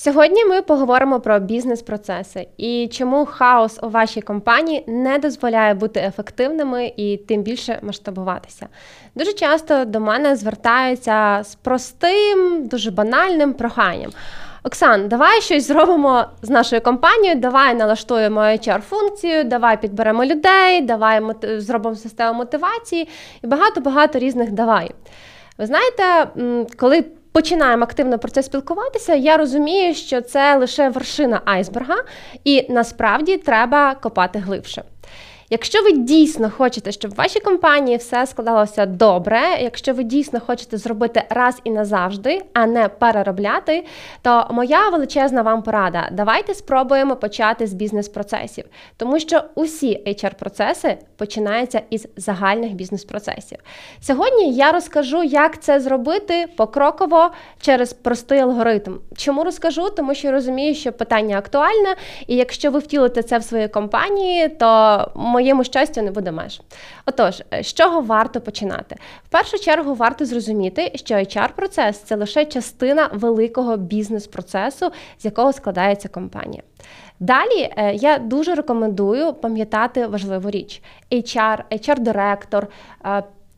Сьогодні ми поговоримо про бізнес-процеси і чому хаос у вашій компанії не дозволяє бути ефективними і тим більше масштабуватися. Дуже часто до мене звертаються з простим, дуже банальним проханням. Оксан, давай щось зробимо з нашою компанією, давай налаштуємо HR-функцію, давай підберемо людей, давай зробимо систему мотивації і багато-багато різних давай. Ви знаєте, коли починаємо активно про це спілкуватися, я розумію, що це лише вершина айсберга, і насправді треба копати глибше. Якщо ви дійсно хочете, щоб в вашій компанії все складалося добре, якщо ви дійсно хочете зробити раз і назавжди, а не переробляти, то моя величезна вам порада. Давайте спробуємо почати з бізнес-процесів, тому що усі HR-процеси починаються із загальних бізнес-процесів. Сьогодні я розкажу, як це зробити покроково через простий алгоритм. Чому розкажу? Тому що розумію, що питання актуальне, і якщо ви втілите це в своїй компанії, то моєму щастю не буде меж. Отож, з чого варто починати? В першу чергу варто зрозуміти, що HR-процес це лише частина великого бізнес-процесу, з якого складається компанія. Далі е, я дуже рекомендую пам'ятати важливу річ: HR, HR-директор,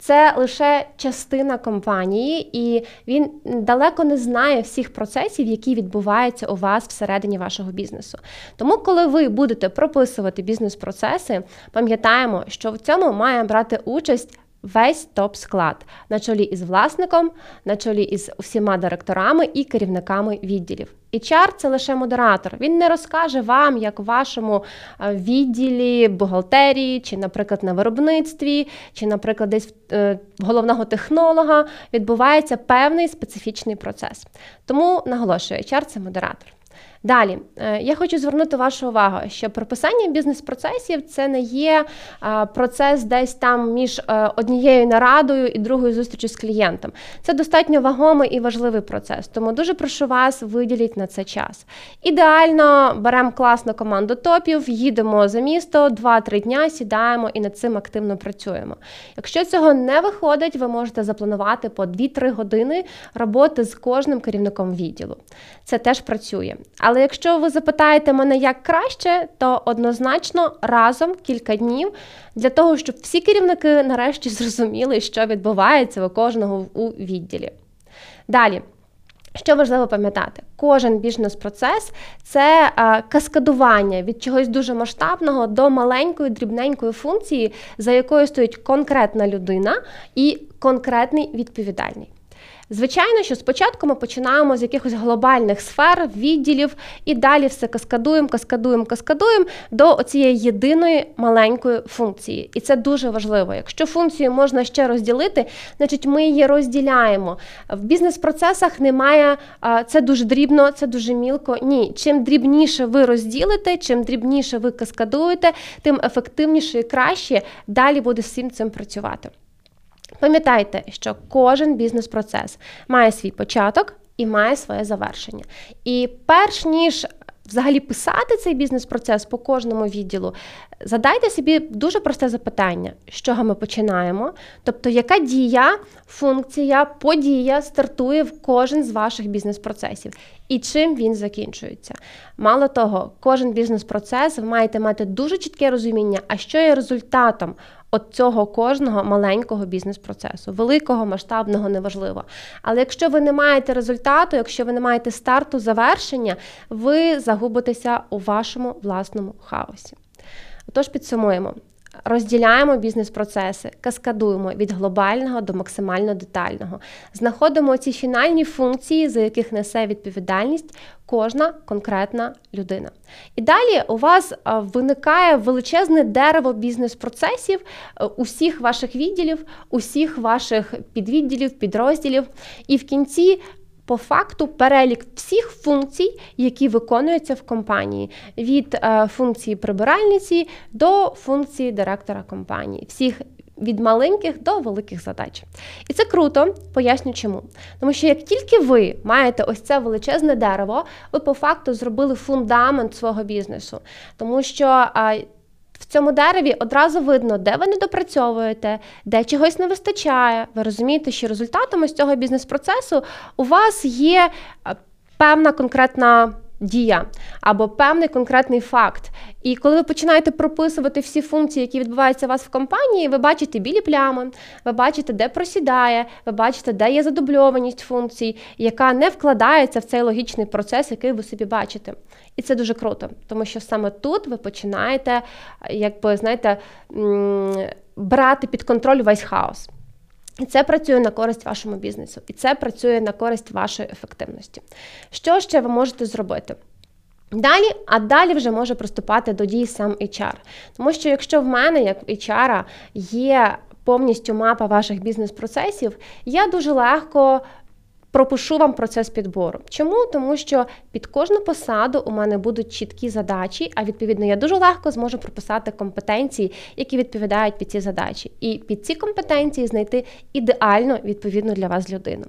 це лише частина компанії, і він далеко не знає всіх процесів, які відбуваються у вас всередині вашого бізнесу. Тому, коли ви будете прописувати бізнес-процеси, пам'ятаємо, що в цьому має брати участь весь топ-склад на чолі із власником, на чолі із всіма директорами і керівниками відділів. HR – це лише модератор. Він не розкаже вам, як в вашому відділі бухгалтерії, чи, наприклад, на виробництві, чи, наприклад, десь в е, головного технолога відбувається певний специфічний процес. Тому наголошую, HR – це модератор. Далі е, я хочу звернути вашу увагу, що прописання бізнес-процесів це не є е, процес десь там між е, однією нарадою і другою зустрічю з клієнтом. Це достатньо вагомий і важливий процес. Тому дуже прошу вас виділіть на це час. Ідеально беремо класну команду топів, їдемо за місто, 2-3 дня сідаємо і над цим активно працюємо. Якщо цього не виходить, ви можете запланувати по 2-3 години роботи з кожним керівником відділу. Це теж працює. Але якщо ви запитаєте мене, як краще, то однозначно разом кілька днів для того, щоб всі керівники нарешті зрозуміли, що відбувається у кожного у відділі. Далі. Що важливо пам'ятати, кожен бізнес-процес це каскадування від чогось дуже масштабного до маленької дрібненької функції, за якою стоїть конкретна людина і конкретний відповідальний. Звичайно, що спочатку ми починаємо з якихось глобальних сфер, відділів, і далі все каскадуємо, каскадуємо, каскадуємо до цієї єдиної маленької функції. І це дуже важливо. Якщо функцію можна ще розділити, значить ми її розділяємо. В бізнес-процесах немає це дуже дрібно, це дуже мілко. Ні, чим дрібніше ви розділите, чим дрібніше ви каскадуєте, тим ефективніше і краще далі буде з всім цим працювати. Пам'ятайте, що кожен бізнес-процес має свій початок і має своє завершення. І перш ніж взагалі писати цей бізнес-процес по кожному відділу, задайте собі дуже просте запитання, з чого ми починаємо. Тобто, яка дія, функція, подія стартує в кожен з ваших бізнес-процесів і чим він закінчується. Мало того, кожен бізнес-процес ви маєте мати дуже чітке розуміння, а що є результатом от цього кожного маленького бізнес-процесу, великого, масштабного, неважливо. Але якщо ви не маєте результату, якщо ви не маєте старту, завершення, ви загубитеся у вашому власному хаосі. Отож, підсумуємо. Розділяємо бізнес-процеси, каскадуємо від глобального до максимально детального, знаходимо ці фінальні функції, за яких несе відповідальність кожна конкретна людина. І далі у вас виникає величезне дерево бізнес-процесів е, усіх ваших відділів, усіх ваших підвідділів, підрозділів. І в кінці по факту перелік всіх функцій, які виконуються в компанії, від е, функції прибиральниці до функції директора компанії. всіх від маленьких до великих задач. І це круто, поясню чому. Тому що як тільки ви маєте ось це величезне дерево, ви по факту зробили фундамент свого бізнесу. Тому що цьому дереві одразу видно, де ви не допрацьовуєте, де чогось не вистачає. Ви розумієте, що результатами з цього бізнес-процесу у вас є певна конкретна дія або певний конкретний факт. І коли ви починаєте прописувати всі функції, які відбуваються у вас в компанії, ви бачите білі плями, ви бачите, де просідає, ви бачите, де є задубльованість функцій, яка не вкладається в цей логічний процес, який ви собі бачите. І це дуже круто, тому що саме тут ви починаєте, якби знаєте, брати під контроль весь хаос. І це працює на користь вашому бізнесу, і це працює на користь вашої ефективності. Що ще ви можете зробити? Далі, а далі вже може приступати до дій сам HR. Тому що якщо в мене, як в HR, є повністю мапа ваших бізнес-процесів, я дуже легко пропишу вам процес підбору. Чому? Тому що під кожну посаду у мене будуть чіткі задачі, а відповідно я дуже легко зможу прописати компетенції, які відповідають під ці задачі, і під ці компетенції знайти ідеально відповідну для вас людину.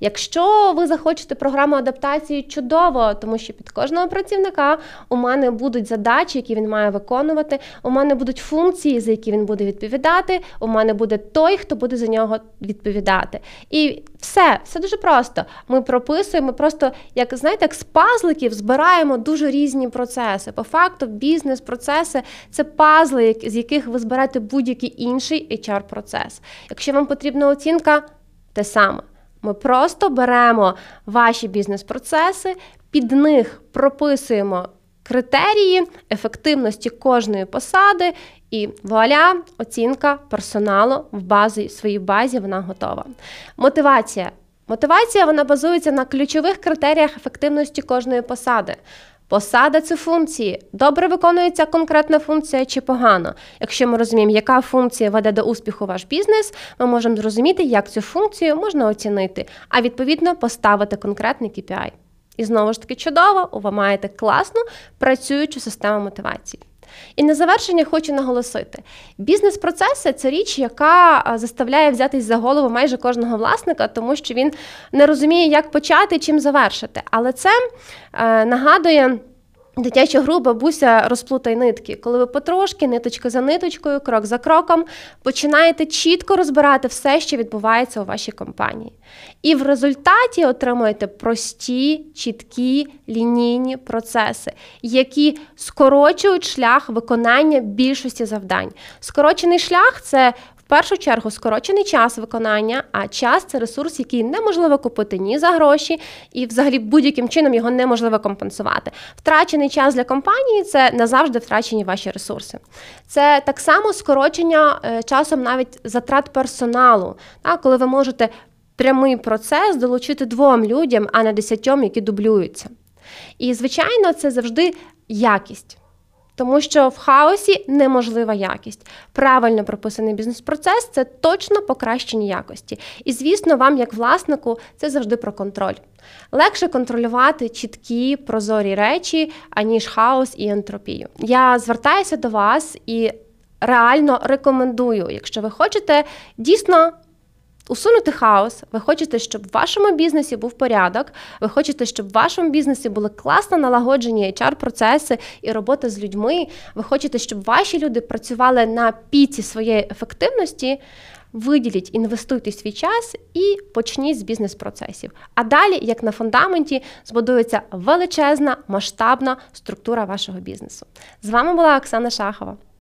Якщо ви захочете програму адаптації, чудово, тому що під кожного працівника у мене будуть задачі, які він має виконувати. У мене будуть функції, за які він буде відповідати. У мене буде той, хто буде за нього відповідати. І все, все дуже просто. Ми прописуємо, просто, як знаєте, як з пазликів збираємо дуже різні процеси. По факту, бізнес-процеси це пазли, з яких ви зберете будь-який інший HR-процес. Якщо вам потрібна оцінка, те саме. Ми просто беремо ваші бізнес-процеси, під них прописуємо критерії ефективності кожної посади, і вуаля, оцінка персоналу в базі, в своїй базі вона готова. Мотивація. Мотивація вона базується на ключових критеріях ефективності кожної посади. Посада це функції. Добре виконується конкретна функція чи погано. Якщо ми розуміємо, яка функція веде до успіху ваш бізнес, ми можемо зрозуміти, як цю функцію можна оцінити, а відповідно поставити конкретний KPI. І знову ж таки чудово, ви маєте класну працюючу систему мотивації. І на завершення хочу наголосити: бізнес-процеси це річ, яка заставляє взятись за голову майже кожного власника, тому що він не розуміє, як почати чим завершити. Але це е, нагадує. Дитяча гру бабуся розплутай нитки, коли ви потрошки, ниточка за ниточкою, крок за кроком, починаєте чітко розбирати все, що відбувається у вашій компанії. І в результаті отримуєте прості, чіткі лінійні процеси, які скорочують шлях виконання більшості завдань. Скорочений шлях це в першу чергу скорочений час виконання, а час це ресурс, який неможливо купити ні за гроші, і взагалі будь-яким чином його неможливо компенсувати. Втрачений час для компанії це назавжди втрачені ваші ресурси. Це так само скорочення е, часом навіть затрат персоналу, коли ви можете прямий процес долучити двом людям, а не десятьом, які дублюються. І, звичайно, це завжди якість. Тому що в хаосі неможлива якість. Правильно прописаний бізнес-процес це точно покращення якості. І, звісно, вам, як власнику, це завжди про контроль. Легше контролювати чіткі прозорі речі, аніж хаос і ентропію. Я звертаюся до вас і реально рекомендую, якщо ви хочете дійсно Усунути хаос, ви хочете, щоб в вашому бізнесі був порядок, ви хочете, щоб в вашому бізнесі були класно налагоджені HR-процеси і робота з людьми. Ви хочете, щоб ваші люди працювали на піці своєї ефективності. Виділіть, інвестуйте свій час і почніть з бізнес-процесів. А далі, як на фундаменті, збудується величезна масштабна структура вашого бізнесу. З вами була Оксана Шахова.